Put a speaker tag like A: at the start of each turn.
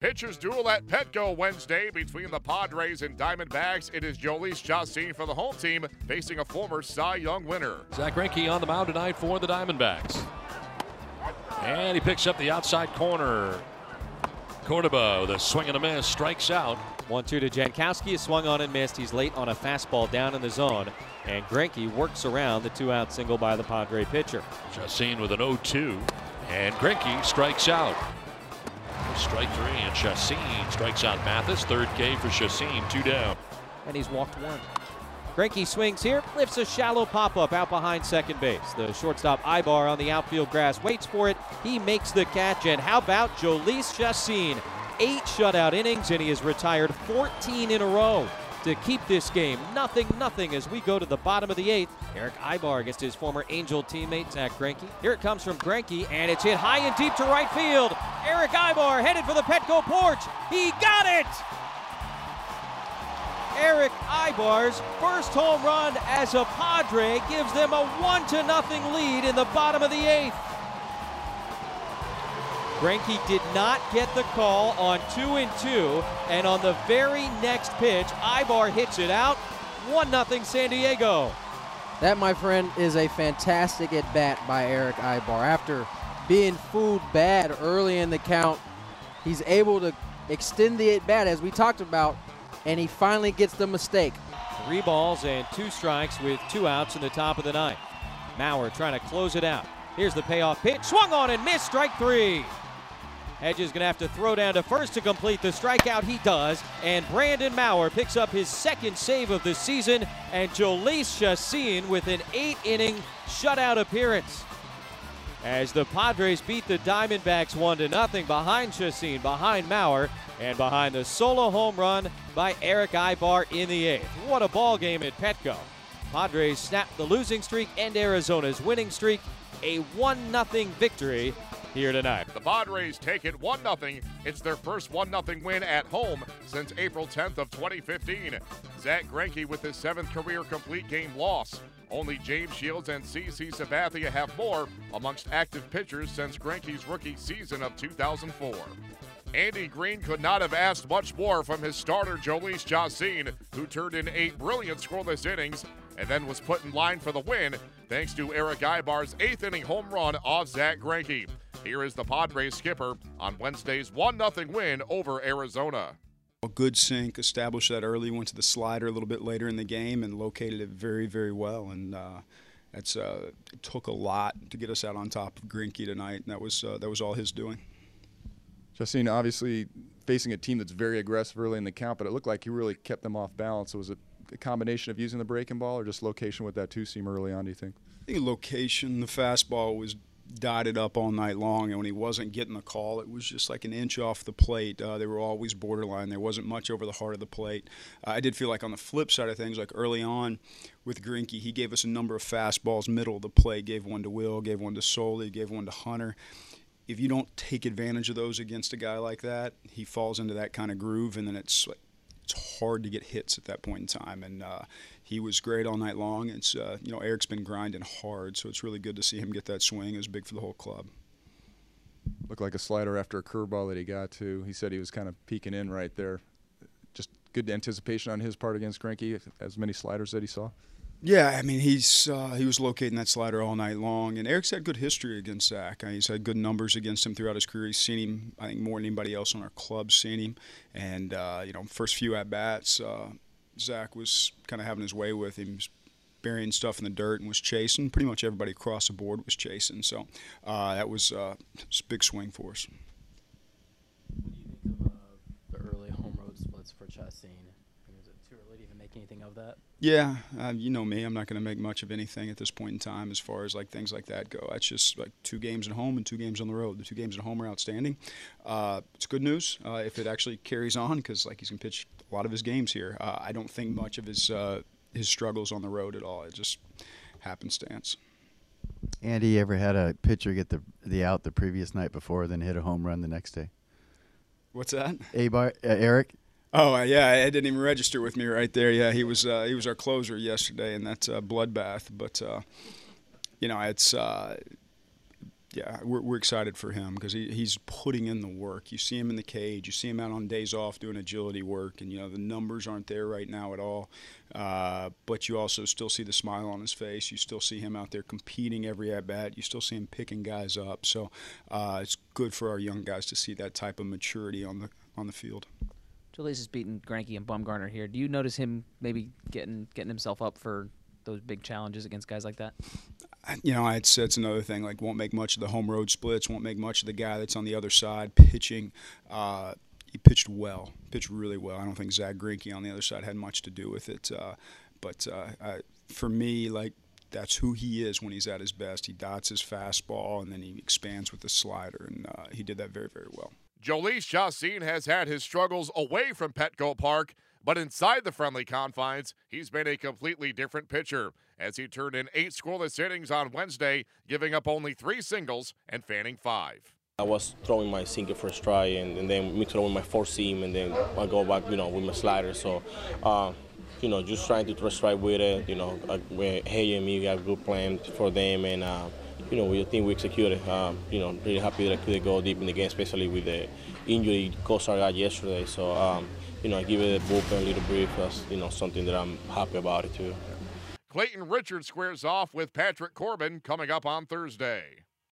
A: Pitchers duel at Petco Wednesday between the Padres and Diamondbacks. It is Jhoulys Chacin for the home team facing a former Cy Young winner.
B: Zack Greinke on the mound tonight for the Diamondbacks. And he picks up the outside corner. Cordoba with a swing and a miss, strikes out.
C: 1 2 to Jankowski. is swung on and missed. He's late on a fastball down in the zone. And Greinke works around the two out single by the Padre pitcher.
B: Chacin with an 0 2. And Greinke strikes out. Strike three, and Chacin strikes out Mathis. Third K for Chacin, two down.
C: And he's walked one. Greinke swings here, lifts a shallow pop up out behind second base. The shortstop Aybar on the outfield grass waits for it. He makes the catch. And how about Jhoulys Chacin? Eight shutout innings, and he has retired 14 in a row to keep this game nothing nothing as we go to the bottom of the eighth. Erick Aybar against his former Angel teammate Zack Greinke. Here it comes from Greinke, and it's hit high and deep to right field. Erick Aybar headed for the Petco porch. He got it! Erick Aybar's first home run as a Padre gives them a one to nothing lead in the bottom of the eighth. Greinke did not get the call on two and two, and on the very next pitch, Aybar hits it out. 1 0 San Diego.
D: That, my friend, is a fantastic at bat by Erick Aybar. After being fooled bad early in the count, he's able to extend the at bat as we talked about, and he finally gets the mistake.
C: Three balls and two strikes with two outs in the top of the ninth. Maurer trying to close it out. Here's the payoff pitch. Swung on and missed. Strike three. Hedges going to have to throw down to first to complete the strikeout. He does. And Brandon Maurer picks up his second save of the season. And Jhoulys Chacin with an eight inning shutout appearance. As the Padres beat the Diamondbacks 1 to nothing behind Chacin, behind Maurer, and behind the solo home run by Erick Aybar in the eighth. What a ball game at Petco. Padres snap the losing streak and Arizona's winning streak. A 1 0 victory here tonight.
A: The Padres take it 1 0. It's their first 1 0 win at home since April 10th of 2015. Zack Greinke with his seventh career complete game loss. Only James Shields and CC Sabathia have more amongst active pitchers since Greinke's rookie season of 2004. Andy Green could not have asked much more from his starter Jhoulys Chacin, who turned in eight brilliant scoreless innings and then was put in line for the win thanks to Erick Aybar's eighth inning home run off Zack Greinke. Here is the Padres skipper on Wednesday's 1 0 win over Arizona.
E: A good sink, established that early, went to the slider a little bit later in the game and located it very, very well. And uh, that's uh, it took a lot to get us out on top of Greinke tonight, and that was uh, that was all his doing.
F: Justine, obviously facing a team that's very aggressive early in the count, but it looked like he really kept them off balance. So was it a combination of using the breaking ball or just location with that two seam early on? Do you think?
E: I think location. The fastball was dotted up all night long, and when he wasn't getting the call, it was just like an inch off the plate. Uh, they were always borderline. There wasn't much over the heart of the plate. Uh, I did feel like on the flip side of things, like early on with Greinke, he gave us a number of fastballs middle of the plate. Gave one to Will, gave one to Soley, gave one to Hunter. If you don't take advantage of those against a guy like that, he falls into that kind of groove, and then it's like it's hard to get hits at that point in time. And uh, he was great all night long. It's uh, you know Erick's been grinding hard, so it's really good to see him get that swing. It was big for the whole club.
F: Looked like a slider after a curveball that he got to. He said he was kind of peeking in right there. Just good anticipation on his part against Greinke. As many sliders that he saw.
E: Yeah, I mean he's uh, he was locating that slider all night long, and Erick's had good history against Zack. He's had good numbers against him throughout his career. He's seen him, I think, more than anybody else on our club seen him. And uh, you know, first few at bats, uh, Zack was kind of having his way with him. Burying stuff in the dirt and was chasing. Pretty much everybody across the board was chasing. So uh, that was, uh, a big swing for us.
G: What do you think of uh, the early home road splits for Chacin? Is too early to even make anything of that?
E: Yeah, uh, you know me. I'm not going to make much of anything at this point in time as far as like things like that go. That's just like two games at home and two games on the road. The two games at home are outstanding. Uh, it's good news uh, if it actually carries on because like he's going to pitch a lot of his games here. Uh, I don't think much of his uh, his struggles on the road at all. It just happenstance.
H: Andy, ever had a pitcher get the the out the previous night before, then hit a home run the next day?
E: What's that?
H: Aybar, uh, Erick.
E: Oh uh, yeah, it didn't even register with me right there. Yeah, he was uh, he was our closer yesterday, and that's a bloodbath. But uh, you know, it's yeah, we're, we're excited for him because he, he's putting in the work. You see him in the cage, you see him out on days off doing agility work, and you know the numbers aren't there right now at all. Uh, but you also still see the smile on his face. You still see him out there competing every at bat. You still see him picking guys up. So uh, it's good for our young guys to see that type of maturity on the on the field.
I: Jhoulys is beating Greinke and Bumgarner here. Do you notice him maybe getting getting himself up for those big challenges against guys like that?
E: you know, say it's another thing. Like, won't make much of the home road splits. Won't make much of the guy that's on the other side pitching. Uh, he pitched well, pitched really well. I don't think Zack Greinke on the other side had much to do with it. Uh, but uh, I, for me, like that's who he is when he's at his best. He dots his fastball and then he expands with the slider, and uh, he did that very, very well.
A: Jhoulys Chacin has had his struggles away from Petco Park, but inside the friendly confines, he's been a completely different pitcher as he turned in eight scoreless innings on Wednesday, giving up only three singles and fanning five.
J: I was throwing my sinker a strike and, and then it with my four seam and then I go back, you know, with my slider. So, uh, you know, just trying to throw strike with it. You know, uh, hey and me got a good plan for them and. Uh, you know, we think we executed. Um, you know, really happy that I could go deep in the game, especially with the injury Cosart got yesterday. So, um, you know, I give it a bullpen a little brief. That's, you know, something that I'm happy about it too.
A: Clayton Richards squares off with Patrick Corbin coming up on Thursday.